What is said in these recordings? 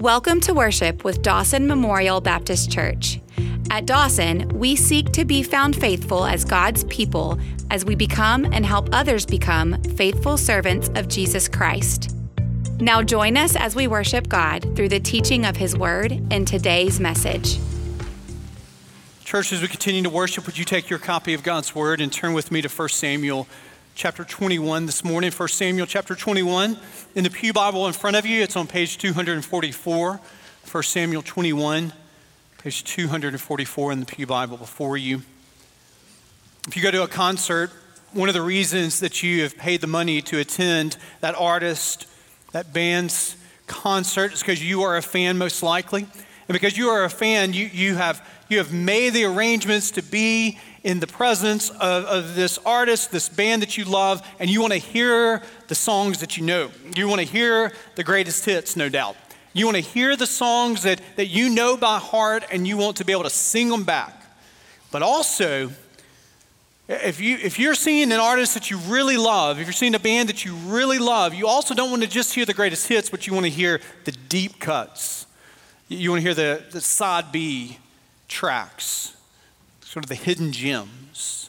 Welcome to worship with Dawson Memorial Baptist Church. At Dawson, we seek to be found faithful as God's people as we become and help others become faithful servants of Jesus Christ. Now, join us as we worship God through the teaching of His Word and today's message. Church, as we continue to worship, would you take your copy of God's Word and turn with me to 1 Samuel chapter 21 this morning? 1 Samuel chapter 21 in the Pew Bible in front of you. It's on page 244, 1 Samuel 21, page 244 in the Pew Bible before you. If you go to a concert, one of the reasons that you have paid the money to attend that artist, that band's concert is because you are a fan, most likely. And because you are a fan, you, you, have, you have made the arrangements to be in the presence of, of this artist, this band that you love, and you want to hear the songs that you know. You want to hear the greatest hits, no doubt. You want to hear the songs that, that you know by heart, and you want to be able to sing them back. But also, if, you, if you're seeing an artist that you really love, if you're seeing a band that you really love, you also don't want to just hear the greatest hits, but you want to hear the deep cuts. You want to hear the, the side B tracks sort of the hidden gems.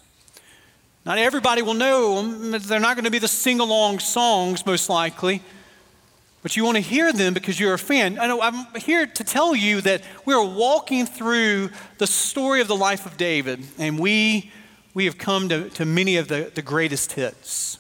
Not everybody will know them. They're not going to be the sing along songs, most likely. But you want to hear them because you're a fan. I know I'm here to tell you that we're walking through the story of the life of David, and we, we have come to, to many of the, the greatest hits.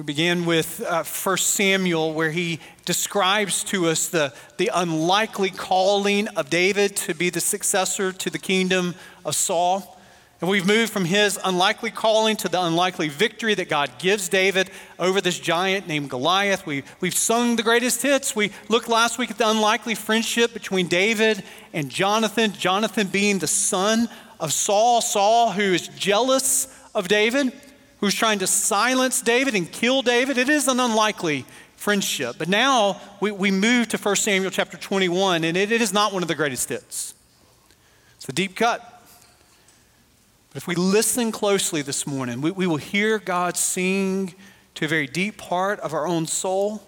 We begin with uh, 1 Samuel, where he describes to us the, the unlikely calling of David to be the successor to the kingdom of Saul. And we've moved from his unlikely calling to the unlikely victory that God gives David over this giant named Goliath. We, we've sung the greatest hits. We looked last week at the unlikely friendship between David and Jonathan, Jonathan being the son of Saul, Saul who is jealous of David who's trying to silence David and kill David. It is an unlikely friendship. But now we, we move to 1 Samuel chapter 21, and it, it is not one of the greatest hits. It's a deep cut. But if we listen closely this morning, we, we will hear God sing to a very deep part of our own soul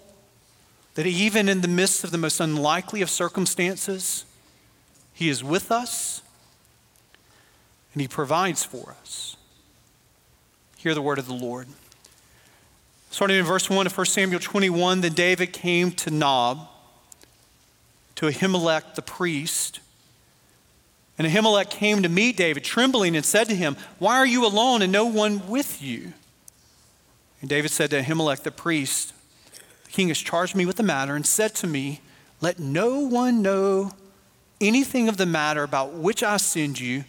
that even in the midst of the most unlikely of circumstances, He is with us and He provides for us. Hear the word of the Lord. Starting in verse 1 of 1 Samuel 21, then David came to Nob, to Ahimelech the priest. And Ahimelech came to meet David, trembling, and said to him, Why are you alone and no one with you? And David said to Ahimelech the priest, The king has charged me with the matter and said to me, Let no one know anything of the matter about which I send you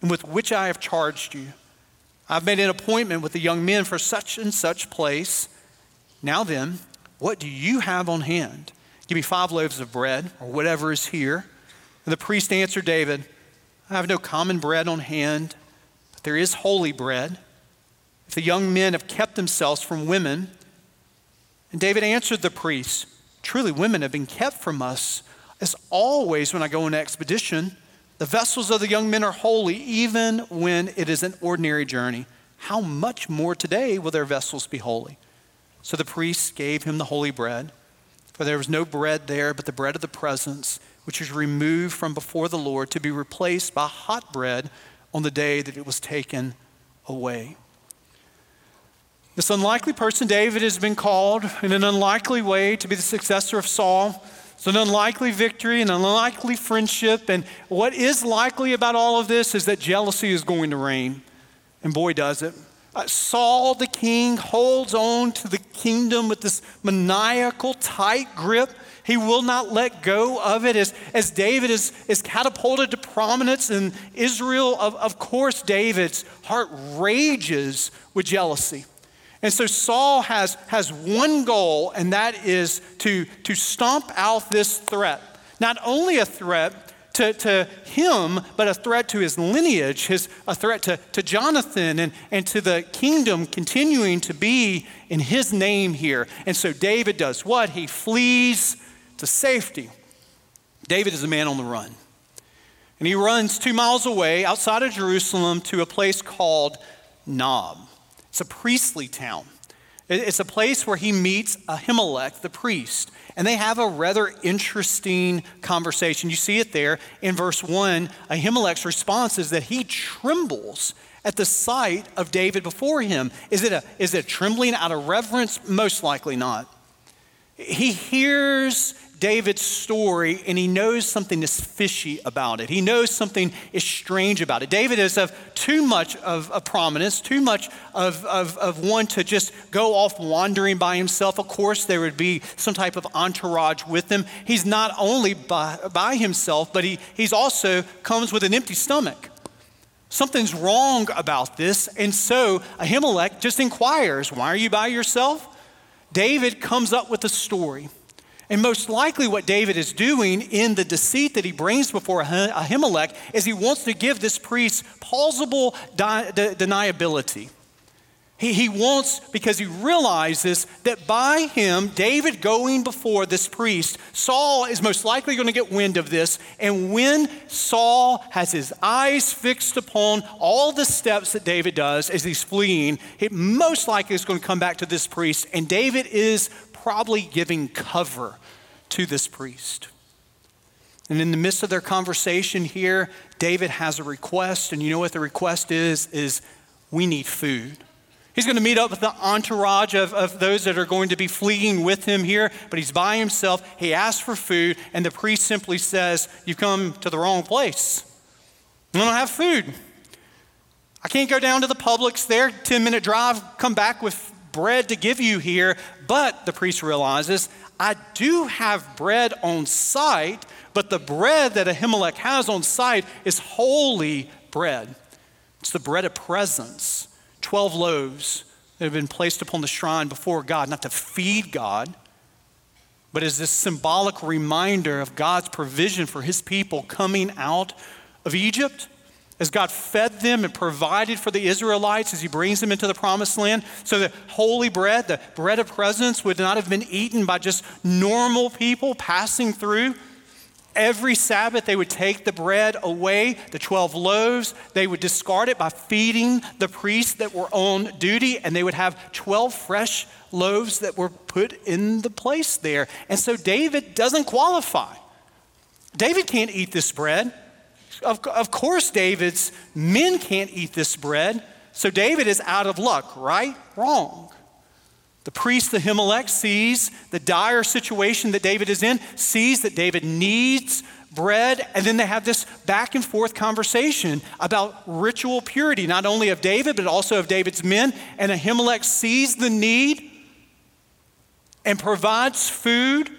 and with which I have charged you. I've made an appointment with the young men for such and such place. Now then, what do you have on hand? Give me five loaves of bread, or whatever is here. And the priest answered David, I have no common bread on hand, but there is holy bread. If the young men have kept themselves from women, and David answered the priest, Truly, women have been kept from us, as always when I go on expedition. The vessels of the young men are holy, even when it is an ordinary journey. How much more today will their vessels be holy? So the priests gave him the holy bread, for there was no bread there but the bread of the presence, which was removed from before the Lord to be replaced by hot bread on the day that it was taken away. This unlikely person, David, has been called in an unlikely way to be the successor of Saul. It's an unlikely victory, and an unlikely friendship. And what is likely about all of this is that jealousy is going to reign. And boy, does it. Uh, Saul, the king, holds on to the kingdom with this maniacal, tight grip. He will not let go of it. As, as David is, is catapulted to prominence in Israel, of, of course, David's heart rages with jealousy. And so Saul has, has one goal, and that is to, to stomp out this threat. Not only a threat to, to him, but a threat to his lineage, his, a threat to, to Jonathan and, and to the kingdom continuing to be in his name here. And so David does what? He flees to safety. David is a man on the run. And he runs two miles away outside of Jerusalem to a place called Nob. It's a priestly town. It's a place where he meets Ahimelech, the priest, and they have a rather interesting conversation. You see it there in verse 1. Ahimelech's response is that he trembles at the sight of David before him. Is it a, is it trembling out of reverence? Most likely not. He hears David's story and he knows something is fishy about it. He knows something is strange about it. David is of too much of, a prominence, too much of, of, of one to just go off wandering by himself. Of course, there would be some type of entourage with him. He's not only by, by himself, but he he's also comes with an empty stomach. Something's wrong about this. And so Ahimelech just inquires, Why are you by yourself? David comes up with a story. And most likely, what David is doing in the deceit that he brings before Ahimelech is he wants to give this priest plausible de- de- deniability. He, he wants, because he realizes that by him, David going before this priest, Saul is most likely going to get wind of this. And when Saul has his eyes fixed upon all the steps that David does as he's fleeing, it most likely is going to come back to this priest. And David is probably giving cover to this priest. And in the midst of their conversation here, David has a request. And you know what the request is? Is we need food. He's going to meet up with the entourage of, of those that are going to be fleeing with him here, but he's by himself. He asks for food, and the priest simply says, You've come to the wrong place. I don't have food. I can't go down to the Publix there, 10 minute drive, come back with bread to give you here. But the priest realizes, I do have bread on site, but the bread that Ahimelech has on site is holy bread. It's the bread of presence. 12 loaves that have been placed upon the shrine before God, not to feed God, but as this symbolic reminder of God's provision for his people coming out of Egypt. As God fed them and provided for the Israelites as He brings them into the promised land. So the holy bread, the bread of presence, would not have been eaten by just normal people passing through. Every Sabbath, they would take the bread away, the 12 loaves. They would discard it by feeding the priests that were on duty, and they would have 12 fresh loaves that were put in the place there. And so David doesn't qualify. David can't eat this bread. Of, of course, David's men can't eat this bread. So David is out of luck, right? Wrong. The priest, the Ahimelech, sees the dire situation that David is in, sees that David needs bread, and then they have this back and forth conversation about ritual purity, not only of David, but also of David's men. And Ahimelech sees the need and provides food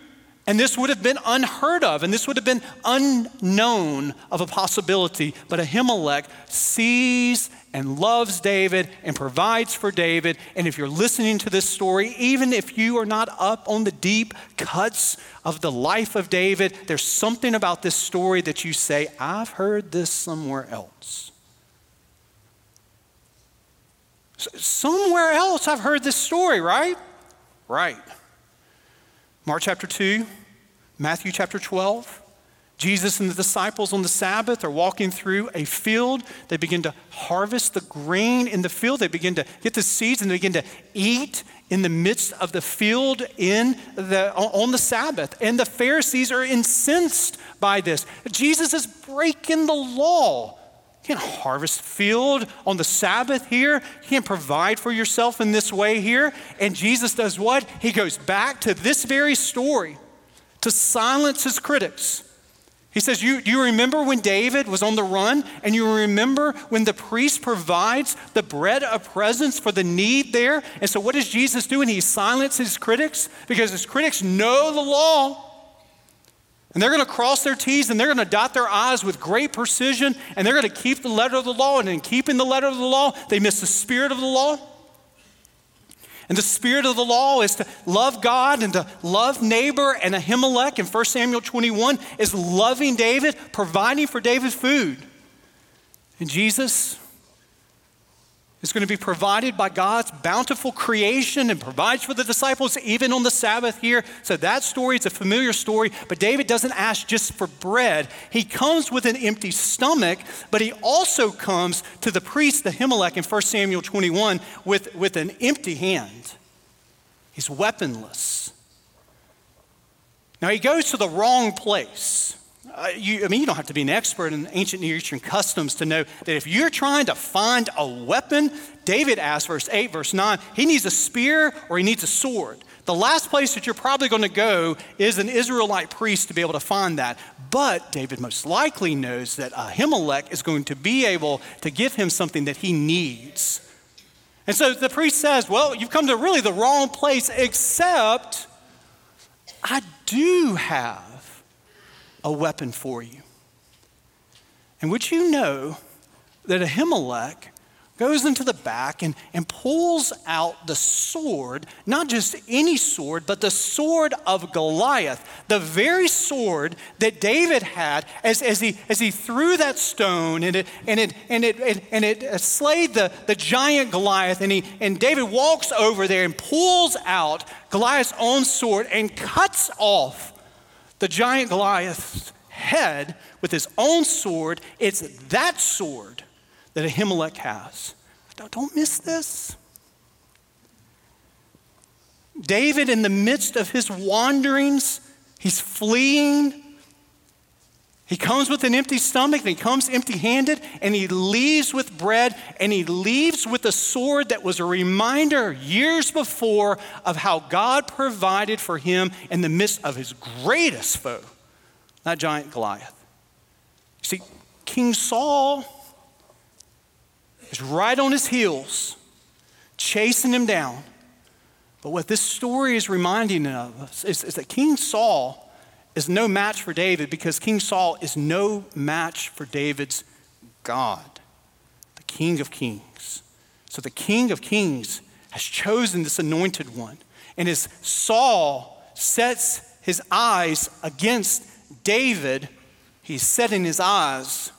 and this would have been unheard of, and this would have been unknown of a possibility. But Ahimelech sees and loves David and provides for David. And if you're listening to this story, even if you are not up on the deep cuts of the life of David, there's something about this story that you say, I've heard this somewhere else. Somewhere else I've heard this story, right? Right. Mark chapter 2, Matthew chapter 12. Jesus and the disciples on the Sabbath are walking through a field. They begin to harvest the grain in the field. They begin to get the seeds and they begin to eat in the midst of the field in the, on the Sabbath. And the Pharisees are incensed by this. Jesus is breaking the law. You can't harvest field on the Sabbath here. You can't provide for yourself in this way here. And Jesus does what? He goes back to this very story to silence his critics. He says, you, you remember when David was on the run? And you remember when the priest provides the bread of presence for the need there? And so, what does Jesus do? And he silences his critics because his critics know the law. And they're going to cross their T's and they're going to dot their I's with great precision and they're going to keep the letter of the law. And in keeping the letter of the law, they miss the spirit of the law. And the spirit of the law is to love God and to love neighbor. And Ahimelech in 1 Samuel 21 is loving David, providing for David food. And Jesus is going to be provided by God's bountiful creation and provides for the disciples even on the Sabbath here. So that story is a familiar story, but David doesn't ask just for bread. He comes with an empty stomach, but he also comes to the priest, the Ahimelech in 1 Samuel 21, with, with an empty hand. He's weaponless. Now, he goes to the wrong place. Uh, you, I mean, you don't have to be an expert in ancient Near Eastern customs to know that if you're trying to find a weapon, David asks, verse 8, verse 9, he needs a spear or he needs a sword. The last place that you're probably going to go is an Israelite priest to be able to find that. But David most likely knows that Ahimelech is going to be able to give him something that he needs. And so the priest says, Well, you've come to really the wrong place, except I do have a weapon for you. And would you know that Ahimelech goes into the back and, and pulls out the sword, not just any sword, but the sword of Goliath, the very sword that David had as, as, he, as he threw that stone and it, and it, and it, and, and it slayed the, the giant Goliath. And, he, and David walks over there and pulls out Goliath's own sword and cuts off the giant Goliath's head with his own sword. It's that sword that Ahimelech has. Don't miss this. David, in the midst of his wanderings, he's fleeing. He comes with an empty stomach and he comes empty handed and he leaves with bread and he leaves with a sword that was a reminder years before of how God provided for him in the midst of his greatest foe, that giant Goliath. See, King Saul is right on his heels, chasing him down. But what this story is reminding us is, is that King Saul is no match for David because King Saul is no match for David's God, the King of Kings. So the King of Kings has chosen this anointed one. And as Saul sets his eyes against David, he's setting his eyes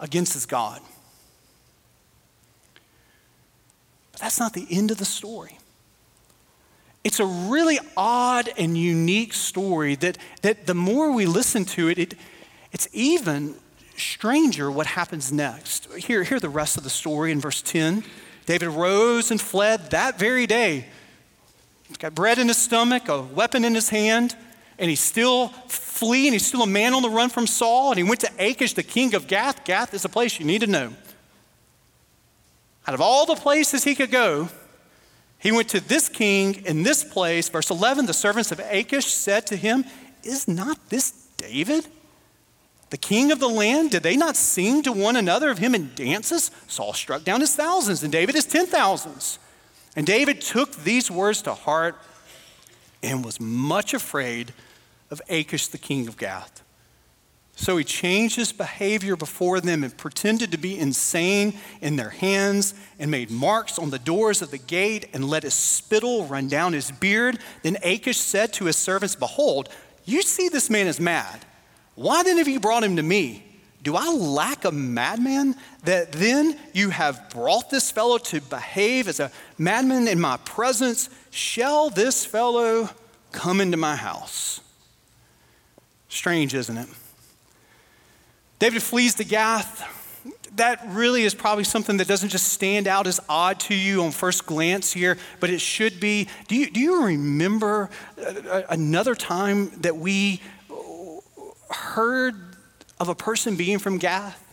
against his God. But that's not the end of the story. It's a really odd and unique story that, that the more we listen to it, it it's even stranger what happens next. Here, hear the rest of the story in verse 10. David rose and fled that very day. He's got bread in his stomach, a weapon in his hand, and he's still fleeing. He's still a man on the run from Saul. And he went to Achish, the king of Gath. Gath is a place you need to know. Out of all the places he could go, he went to this king in this place. Verse 11 the servants of Achish said to him, Is not this David? The king of the land, did they not sing to one another of him in dances? Saul struck down his thousands, and David his ten thousands. And David took these words to heart and was much afraid of Achish, the king of Gath. So he changed his behavior before them and pretended to be insane in their hands and made marks on the doors of the gate and let his spittle run down his beard. Then Achish said to his servants, Behold, you see this man is mad. Why then have you brought him to me? Do I lack a madman that then you have brought this fellow to behave as a madman in my presence? Shall this fellow come into my house? Strange, isn't it? David flees to Gath. That really is probably something that doesn't just stand out as odd to you on first glance here, but it should be. Do you, do you remember uh, uh, another time that we heard of a person being from Gath?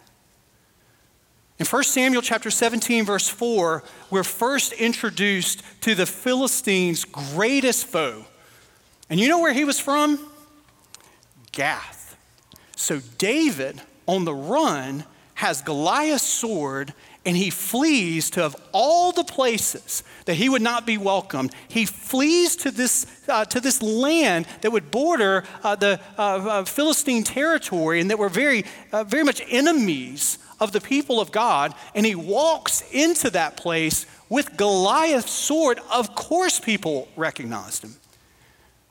In 1 Samuel chapter 17, verse 4, we're first introduced to the Philistines' greatest foe. And you know where he was from? Gath. So David on the run has Goliath's sword and he flees to of all the places that he would not be welcomed he flees to this, uh, to this land that would border uh, the uh, uh philistine territory and that were very, uh, very much enemies of the people of god and he walks into that place with goliath's sword. Of course people recognized him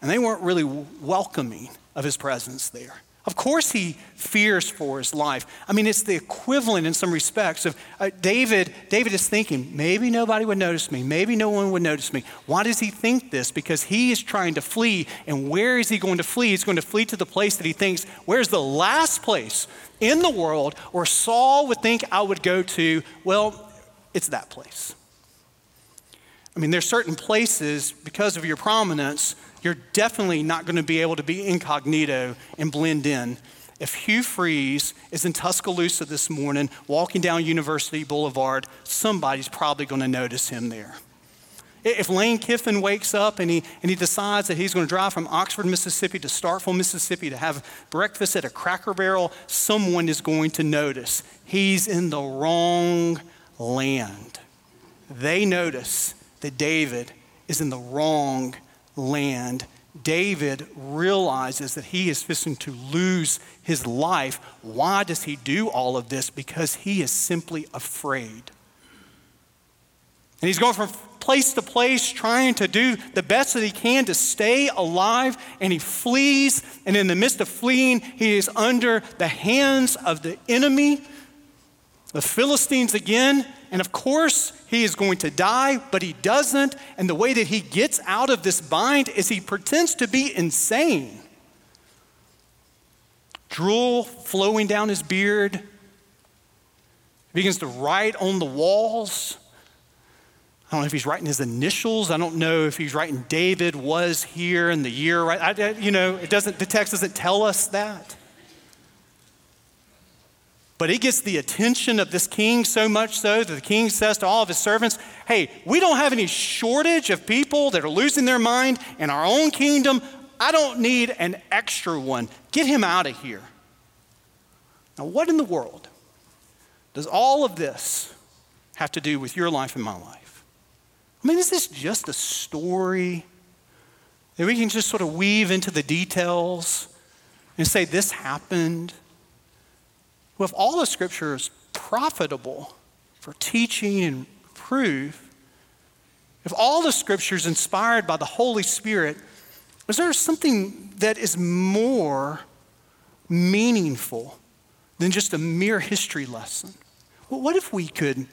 and they weren't really welcoming of his presence there of course, he fears for his life. I mean, it's the equivalent in some respects of uh, David. David is thinking, maybe nobody would notice me. Maybe no one would notice me. Why does he think this? Because he is trying to flee. And where is he going to flee? He's going to flee to the place that he thinks, where's the last place in the world where Saul would think I would go to? Well, it's that place. I mean, there's certain places, because of your prominence, you're definitely not going to be able to be incognito and blend in. If Hugh Freeze is in Tuscaloosa this morning, walking down University Boulevard, somebody's probably going to notice him there. If Lane Kiffin wakes up and he, and he decides that he's going to drive from Oxford, Mississippi to Starkville, Mississippi to have breakfast at a cracker barrel, someone is going to notice he's in the wrong land. They notice that David is in the wrong land. David realizes that he is fixing to lose his life. Why does he do all of this? Because he is simply afraid. And he's going from place to place trying to do the best that he can to stay alive, and he flees. And in the midst of fleeing, he is under the hands of the enemy, the Philistines again. And of course, he is going to die, but he doesn't. And the way that he gets out of this bind is he pretends to be insane. Drool flowing down his beard, he begins to write on the walls. I don't know if he's writing his initials. I don't know if he's writing David was here in the year, right? I, you know, it doesn't, the text doesn't tell us that. But he gets the attention of this king so much so that the king says to all of his servants, Hey, we don't have any shortage of people that are losing their mind in our own kingdom. I don't need an extra one. Get him out of here. Now, what in the world does all of this have to do with your life and my life? I mean, is this just a story that we can just sort of weave into the details and say this happened? Well, if all the scripture is profitable for teaching and proof, if all the scripture is inspired by the Holy Spirit, is there something that is more meaningful than just a mere history lesson? Well, what if we could,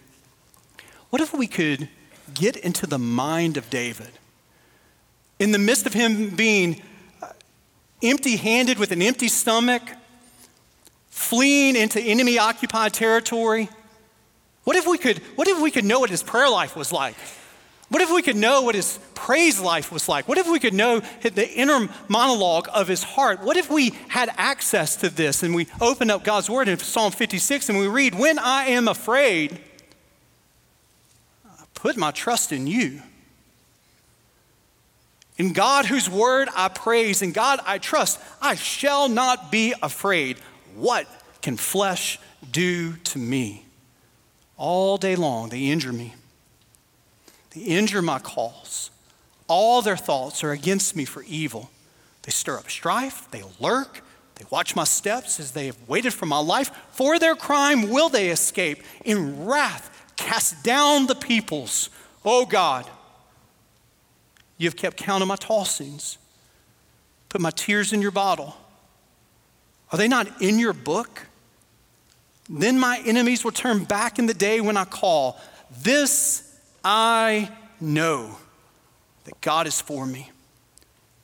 what if we could get into the mind of David. In the midst of him being uh, empty handed with an empty stomach, fleeing into enemy occupied territory, what if, we could, what if we could know what his prayer life was like? What if we could know what his praise life was like? What if we could know the inner monologue of his heart? What if we had access to this and we open up God's word in Psalm 56 and we read, When I am afraid, I put my trust in you. In God, whose word I praise, in God I trust, I shall not be afraid. What can flesh do to me? All day long, they injure me. They injure my cause. All their thoughts are against me for evil. They stir up strife, they lurk, they watch my steps as they have waited for my life. For their crime will they escape. In wrath, cast down the peoples. Oh God, you have kept count of my tossings, put my tears in your bottle. Are they not in your book? Then my enemies will turn back in the day when I call. This I know that God is for me.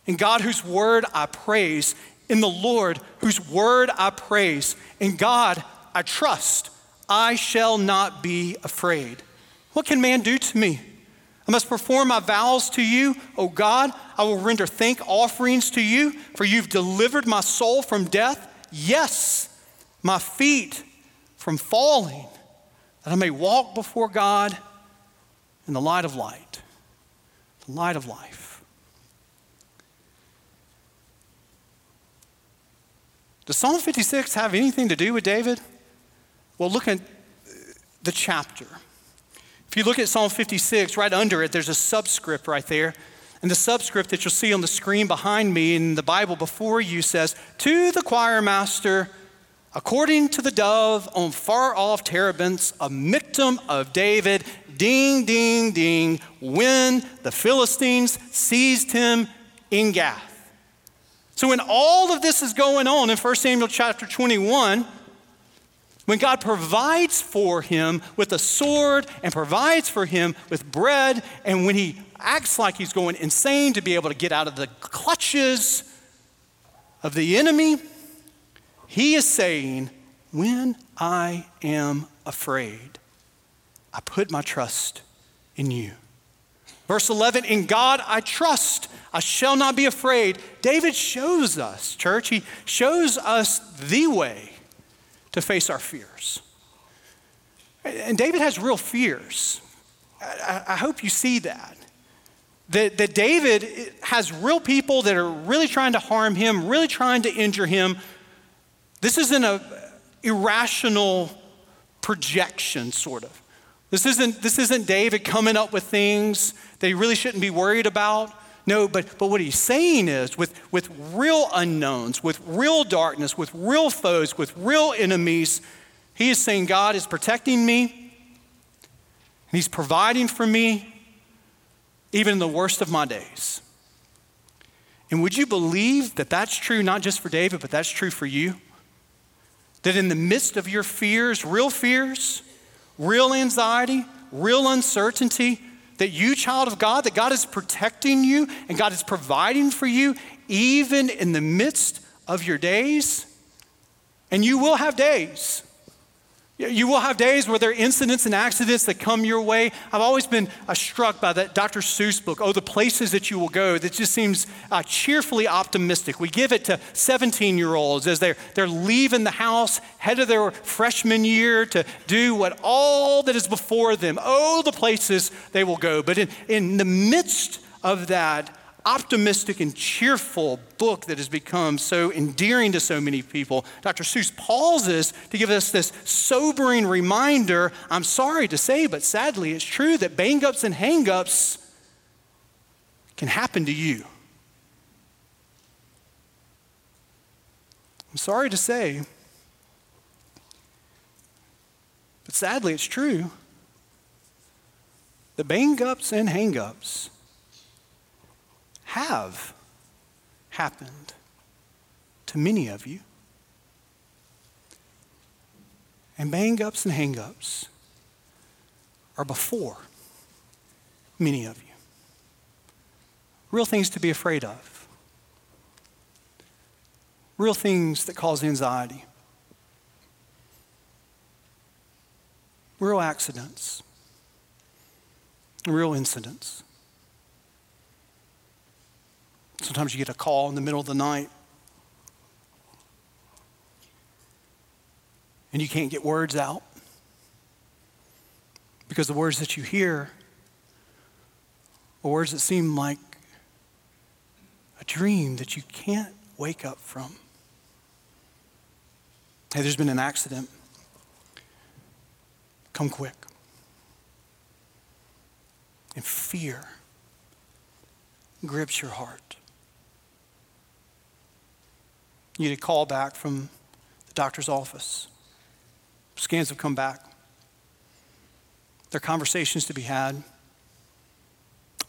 In God, whose word I praise, in the Lord, whose word I praise, in God I trust. I shall not be afraid. What can man do to me? I must perform my vows to you, O God. I will render thank offerings to you, for you've delivered my soul from death. Yes, my feet from falling, that I may walk before God in the light of light, the light of life. Does Psalm 56 have anything to do with David? Well, look at the chapter. If you look at Psalm 56, right under it, there's a subscript right there. And the subscript that you'll see on the screen behind me in the Bible before you says, To the choir master, according to the dove on far off terebinths, a miktam of David, ding, ding, ding, when the Philistines seized him in Gath. So when all of this is going on in 1 Samuel chapter 21, when God provides for him with a sword and provides for him with bread, and when he acts like he's going insane to be able to get out of the clutches of the enemy, he is saying, When I am afraid, I put my trust in you. Verse 11, in God I trust. I shall not be afraid. David shows us, church, he shows us the way to face our fears. And David has real fears. I, hope you see that. that. That David has real people that are really trying to harm him, really trying to injure him. This isn't an irrational projection, sort of. This isn't, this isn't David coming up with things that he really shouldn't be worried about. No, but, but what he's saying is with, with real unknowns, with real darkness, with real foes, with real enemies, he is saying, God is protecting me, and He's providing for me, even in the worst of my days. And would you believe that that's true not just for David, but that's true for you? That in the midst of your fears, real fears, real anxiety, real uncertainty, that you, child of God, that God is protecting you and God is providing for you even in the midst of your days. And you will have days you will have days where there are incidents and accidents that come your way. I've always been uh, struck by that Dr. Seuss book, Oh, the Places That You Will Go, that just seems uh, cheerfully optimistic. We give it to 17 year olds as they're, they're leaving the house, head of their freshman year to do what all that is before them. Oh, the places they will go. But in, in the midst of that, optimistic and cheerful book that has become so endearing to so many people, Dr. Seuss pauses to give us this sobering reminder. I'm sorry to say, but sadly, it's true that bang ups and hang ups can happen to you. I'm sorry to say, but sadly, it's true. The bang ups and hang ups have happened to many of you. And bang ups and hang ups are before many of you. Real things to be afraid of, real things that cause anxiety, real accidents, real incidents. Sometimes you get a call in the middle of the night and you can't get words out because the words that you hear are words that seem like a dream that you can't wake up from. Hey, there's been an accident. Come quick. And fear grips your heart. You get a call back from the doctor's office. Scans have come back. There are conversations to be had.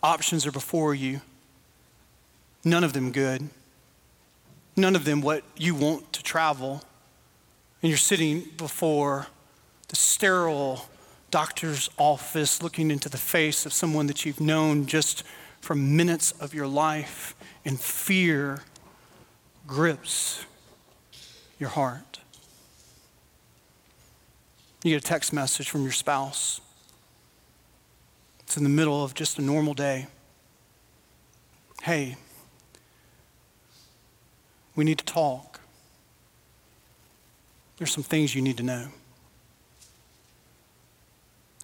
Options are before you. None of them good. None of them what you want to travel. And you're sitting before the sterile doctor's office looking into the face of someone that you've known just for minutes of your life in fear grips your heart. You get a text message from your spouse. It's in the middle of just a normal day. Hey, we need to talk. There's some things you need to know.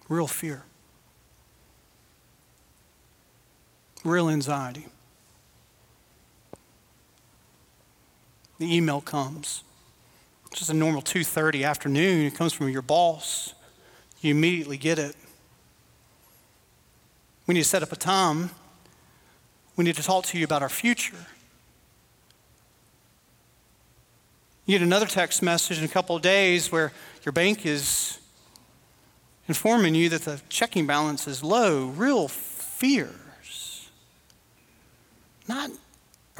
Real fear, real anxiety. The email comes. It's just a normal 2:30 afternoon. It comes from your boss. You immediately get it. We need to set up a time. We need to talk to you about our future. You get another text message in a couple of days where your bank is informing you that the checking balance is low. Real fears. Not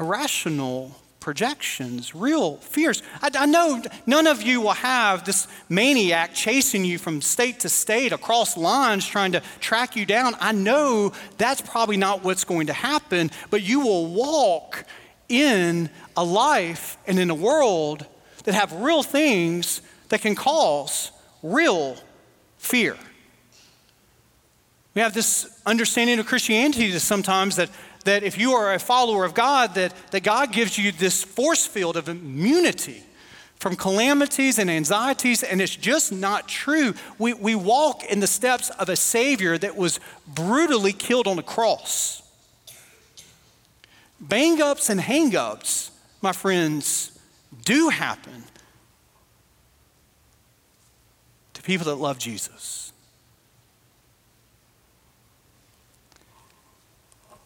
irrational projections, real fears. I, I, know none of you will have this maniac chasing you from state to state across lines trying to track you down. I know that's probably not what's going to happen, but you will walk in a life and in a world that have real things that can cause real fear. We have this understanding of Christianity that sometimes that, that if you are a follower of God, that, that God gives you this force field of immunity from calamities and anxieties, and it's just not true. We, we walk in the steps of a Savior that was brutally killed on a cross. Bang ups and hang ups, my friends, do happen to people that love Jesus.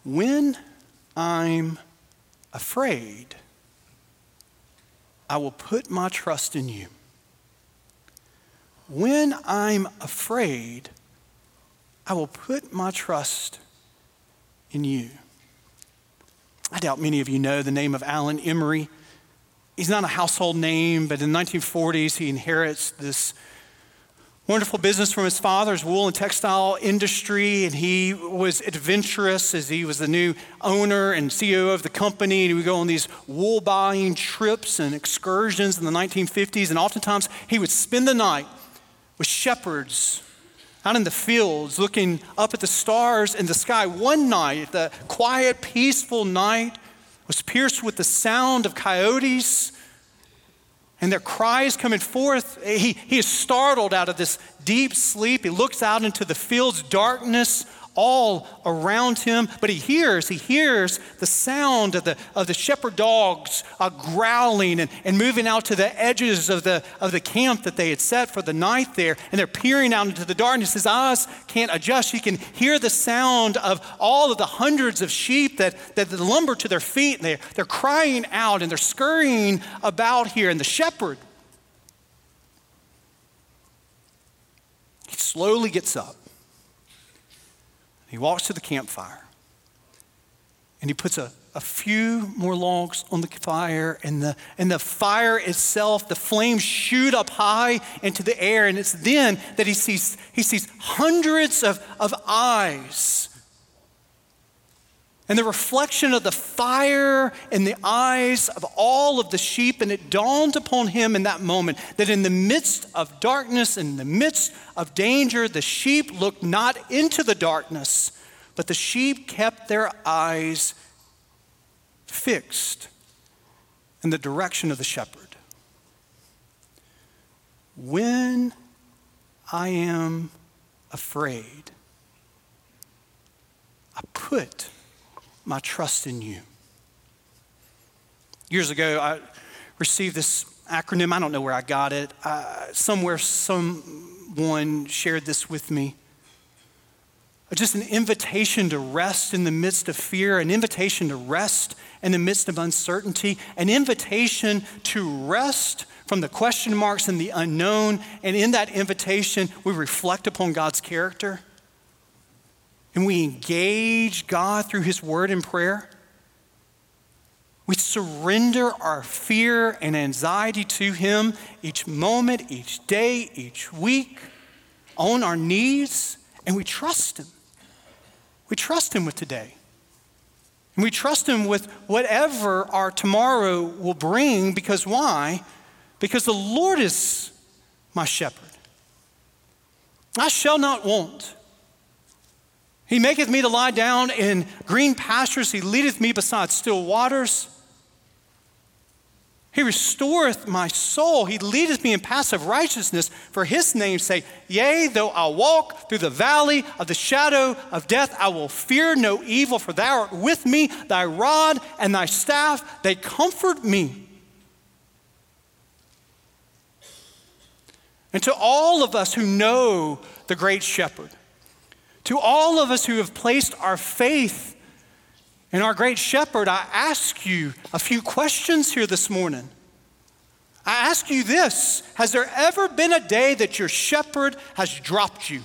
When I'm afraid, I will put my trust in you. When I'm afraid, I will put my trust in you. I doubt many of you know the name of Alan Emery. He's not a household name, but in the 1940s, he inherits this wonderful business from his father's wool and textile industry, and he was adventurous as he was the new owner and CEO of the company. And he would go on these wool buying trips and excursions in the 1950s, and oftentimes he would spend the night with shepherds out in the fields looking up at the stars in the sky. One night, the quiet, peaceful night was pierced with the sound of coyotes and their cries coming forth. He, he is startled out of this deep sleep. He looks out into the field's darkness all around him, but he hears, he hears the sound of the, of the shepherd dogs uh, growling and, and moving out to the edges of the, of the camp that they had set for the night there, and they're peering out into the darkness. His eyes can't adjust. He can hear the sound of all of the hundreds of sheep that, that lumber to their feet, and they're, they're crying out and they're scurrying about here, and the shepherd, he slowly gets up he walks to the campfire and he puts a, a few more logs on the fire, and the, and the fire itself, the flames shoot up high into the air. And it's then that he sees, he sees hundreds of, of eyes and the reflection of the fire in the eyes of all of the sheep. And it dawned upon him in that moment that in the midst of darkness, in the midst of danger, the sheep looked not into the darkness, but the sheep kept their eyes fixed in the direction of the shepherd. When I am afraid, I put my trust in you. Years ago, I received this acronym. I don't know where I got it. Uh, somewhere, someone shared this with me. Just an invitation to rest in the midst of fear, an invitation to rest in the midst of uncertainty, an invitation to rest from the question marks and the unknown. And in that invitation, we reflect upon God's character and we engage God through His Word and prayer, we surrender our fear and anxiety to Him each moment, each day, each week, on our knees, and we trust Him. We trust Him with today. And we trust Him with whatever our tomorrow will bring because why? Because the Lord is my shepherd. I shall not want. He maketh me to lie down in green pastures. He leadeth me beside still waters. He restoreth my soul. He leadeth me in paths of righteousness for his name's sake. Yea, though I walk through the valley of the shadow of death, I will fear no evil, for thou art with me. Thy rod and thy staff, they comfort me. And to all of us who know the great shepherd, to all of us who have placed our faith in our great shepherd, I ask you a few questions here this morning. I ask you this Has there ever been a day that your shepherd has dropped you?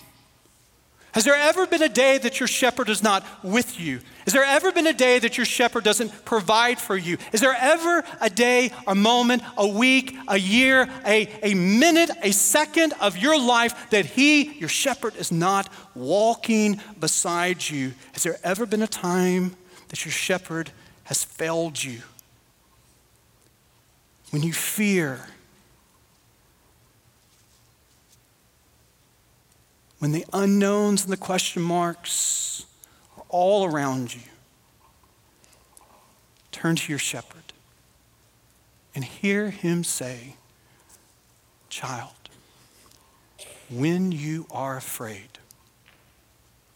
Has there ever been a day that your shepherd is not with you? Has there ever been a day that your shepherd doesn't provide for you? Is there ever a day, a moment, a week, a year, a, a minute, a second of your life that he, your shepherd, is not walking beside you? Has there ever been a time that your shepherd has failed you? When you fear, when the unknowns and the question marks are all around you, turn to your shepherd and hear him say, Child, when you are afraid,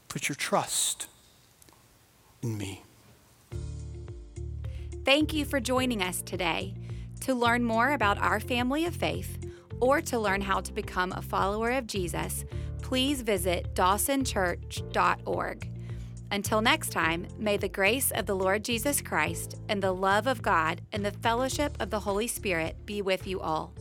put your trust in me. Thank you for joining us today. To learn more about our family of faith or to learn how to become a follower of Jesus, please visit dawsonchurch.org. Until next time, may the grace of the Lord Jesus Christ and the love of God and the fellowship of the Holy Spirit be with you all.